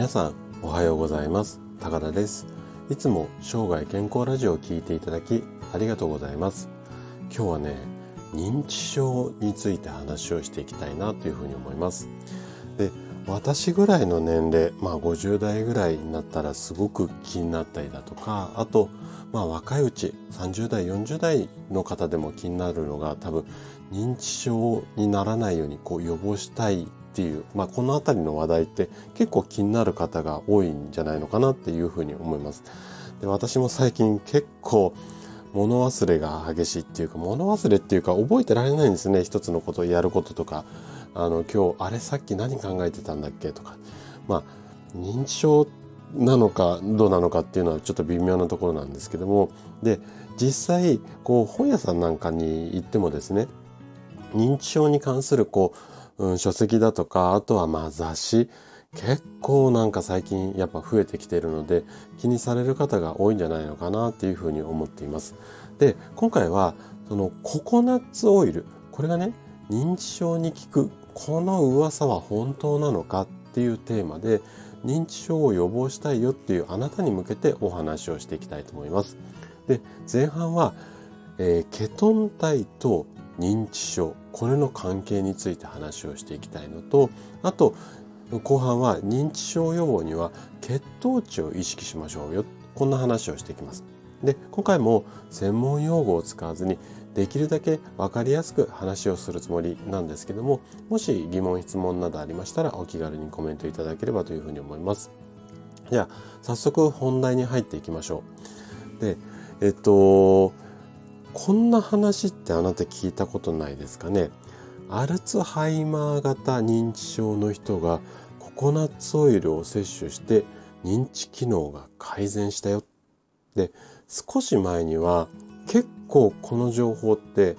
皆さんおはようございます。高田です。いつも生涯健康ラジオを聞いていただきありがとうございます。今日はね認知症について話をしていきたいなというふうに思います。で私ぐらいの年齢まあ50代ぐらいになったらすごく気になったりだとかあとまあ若いうち30代40代の方でも気になるのが多分認知症にならないようにこう予防したいっていう、まあ、この辺りの話題って結構気になる方が多いんじゃないのかなっていうふうに思います。で私も最近結構物忘れが激しいっていうか物忘れっていうか覚えてられないんですね。一つのことをやることとか。あの今日あれさっき何考えてたんだっけとか。まあ認知症ってなのかどうなのかっていうのはちょっと微妙なところなんですけどもで実際こう本屋さんなんかに行ってもですね認知症に関するこう、うん、書籍だとかあとはまあ雑誌結構なんか最近やっぱ増えてきているので気にされる方が多いんじゃないのかなっていうふうに思っています。で今回はそのココナッツオイルこれがね認知症に効くこの噂は本当なのかっていうテーマで認知症を予防したいよっていうあなたに向けてお話をしていきたいと思います。で前半は、えー、ケトン体と認知症これの関係について話をしていきたいのとあと後半は認知症予防には血糖値を意識しましょうよこんな話をしていきます。で今回も専門用語を使わずにできるだけ分かりやすく話をするつもりなんですけどももし疑問質問などありましたらお気軽にコメントいただければというふうに思います。じゃあ早速本題に入っていきましょう。でえっとこんな話ってあなた聞いたことないですかね？アルツハイマー型認知症の人がココナッツオイルを摂取して認知機能が改善したよ。で、少し前には結構この情報って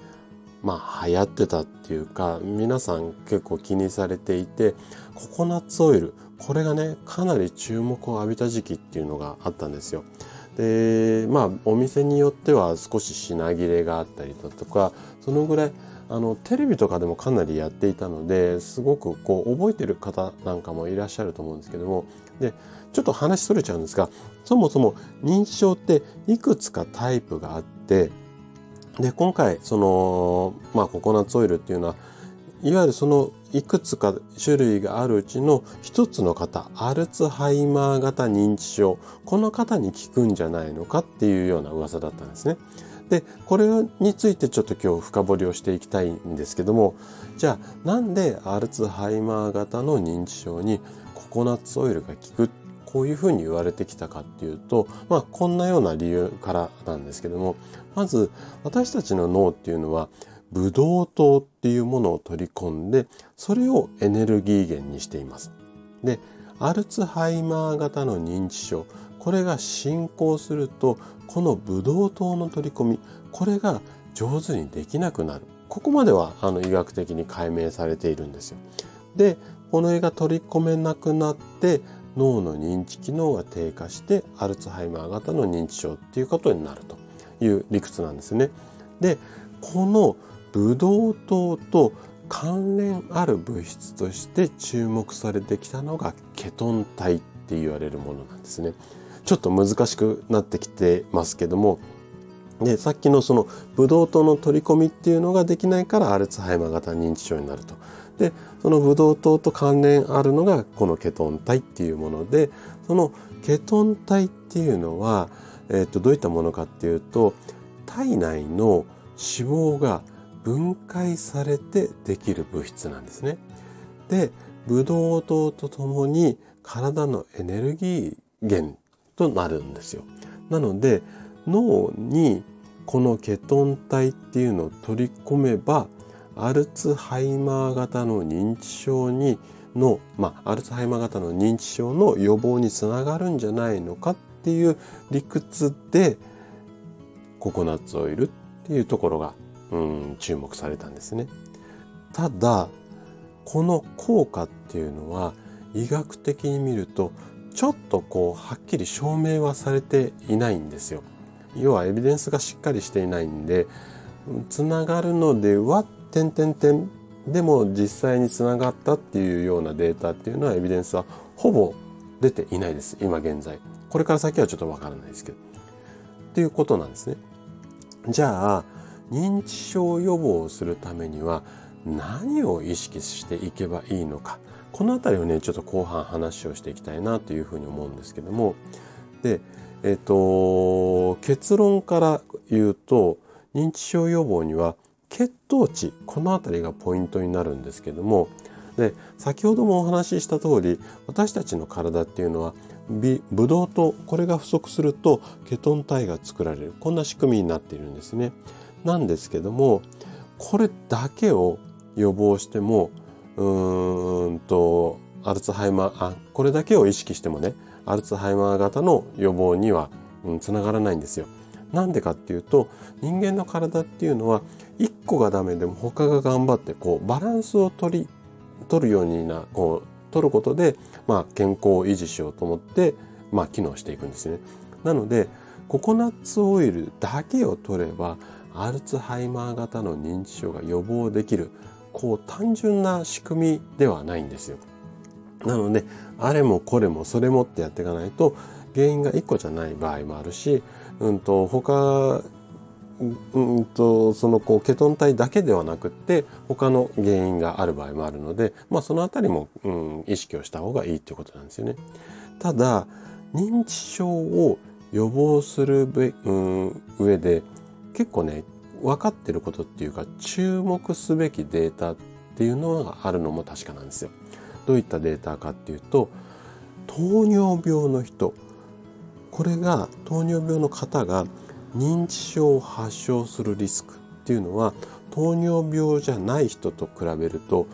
まあ流行ってたっていうか皆さん結構気にされていてココナッツオイルこれがねかなり注目を浴びた時期っていうのがあったんですよ。でまあお店によっては少し品切れがあったりだとかそのぐらいあのテレビとかでもかなりやっていたのですごくこう覚えてる方なんかもいらっしゃると思うんですけどもでちょっと話それちゃうんですがそもそも認知症っていくつかタイプがあってで今回そのまあココナッツオイルっていうのはいわゆるそのいくつか種類があるうちの一つの方、アルツハイマー型認知症、この方に効くんじゃないのかっていうような噂だったんですね。で、これについてちょっと今日深掘りをしていきたいんですけども、じゃあなんでアルツハイマー型の認知症にココナッツオイルが効くこういうふうに言われてきたかっていうと、まあこんなような理由からなんですけども、まず私たちの脳っていうのはブドウ糖っていうものを取り込んで、それをエネルギー源にしています。で、アルツハイマー型の認知症、これが進行すると、このブドウ糖の取り込み、これが上手にできなくなる。ここまではあの医学的に解明されているんですよ。で、この絵が取り込めなくなって脳の認知機能が低下してアルツハイマー型の認知症っていうことになるという理屈なんですね。で、このブドウ糖と関連ある物質として注目されてきたのがケトン体って言われるものなんですね。ちょっと難しくなってきてますけどもでさっきのそのブドウ糖の取り込みっていうのができないからアルツハイマー型認知症になると。でそのブドウ糖と関連あるのがこのケトン体っていうものでそのケトン体っていうのは、えー、とどういったものかっていうと体内の脂肪が分解されてできる物質なんですね。で、ブドウ糖とともに体のエネルギー源となるんですよ。なので脳にこのケトン体っていうのを取り込めばアルツハイマー型の認知症にの、まあ、アルツハイマー型の認知症の予防につながるんじゃないのかっていう理屈でココナッツオイルっていうところがうん、注目されたんですね。ただこの効果っていうのは医学的に見るとちょっとこうはっきり証明はされていないんですよ。要はエビデンスがしっかりしていないんでつながるのでは点点点でも実際につながったっていうようなデータっていうのはエビデンスはほぼ出ていないです。今現在。これから先はちょっとわからないですけど。っていうことなんですね。じゃあ、認知症予防をするためには何を意識していけばいいのか。この辺りをね、ちょっと後半話をしていきたいなというふうに思うんですけども。で、えっ、と、結論から言うと、認知症予防には血糖値、この辺りがポイントになるんですけども、で、先ほどもお話しした通り、私たちの体っていうのは、ブドウ糖、これが不足するとケトン体が作られる。こんな仕組みになっているんですね。なんですけども、これだけを予防しても、うんと、アルツハイマー、あ、これだけを意識してもね、アルツハイマー型の予防には、うん、つながらないんですよ。なんでかっていうと、人間の体っていうのは、一個がダメでも他が頑張って、こう、バランスを取り、取るようにな、こう、取ることで、まあ、健康を維持しようと思って、まあ、機能していくんですね。なので、ココナッツオイルだけを取れば、アルツハイマー型の認知症が予防できる、こう単純な仕組みではないんですよ。なので、あれもこれもそれもってやっていかないと、原因が1個じゃない場合もあるし、うんと、他、うんと、そのこう、ケトン体だけではなくって、他の原因がある場合もあるので、まあそのあたりも、うん、意識をした方がいいということなんですよね。ただ、認知症を予防するべ、うん、上で、結構ね、分かってることっていうか、注目すべきデータっていうのがあるのも確かなんですよ。どういったデータかっていうと、糖尿病の人、これが糖尿病の方が認知症を発症するリスクっていうのは糖尿病じゃない人と比べると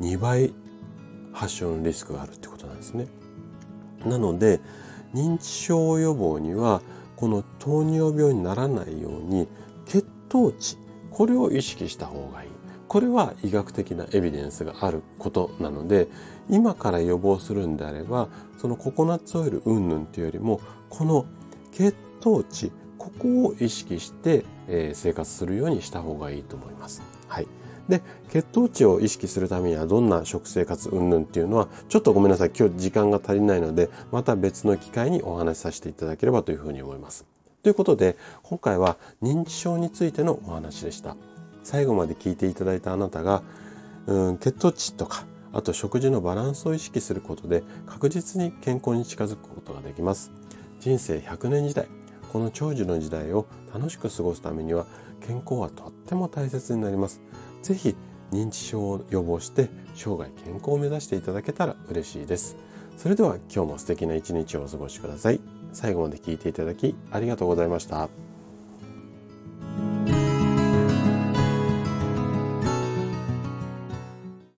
2倍発症のリスクがあるってことなんですね。なので認知症予防にはこの糖尿病にならないように血糖値これを意識した方がいい。これは医学的なエビデンスがあることなので今から予防するんであればそのココナッツオイル云々っていうよりもこの血糖値ここを意識して、え生活するようにした方がいいと思います。はい。で、血糖値を意識するためにはどんな食生活云々っていうのは、ちょっとごめんなさい。今日時間が足りないので、また別の機会にお話しさせていただければというふうに思います。ということで、今回は認知症についてのお話でした。最後まで聞いていただいたあなたが、うん、血糖値とか、あと食事のバランスを意識することで確実に健康に近づくことができます。人生100年時代、この長寿の時代を楽しく過ごすためには健康はとっても大切になります。ぜひ認知症を予防して生涯健康を目指していただけたら嬉しいです。それでは今日も素敵な一日をお過ごしください。最後まで聞いていただきありがとうございました。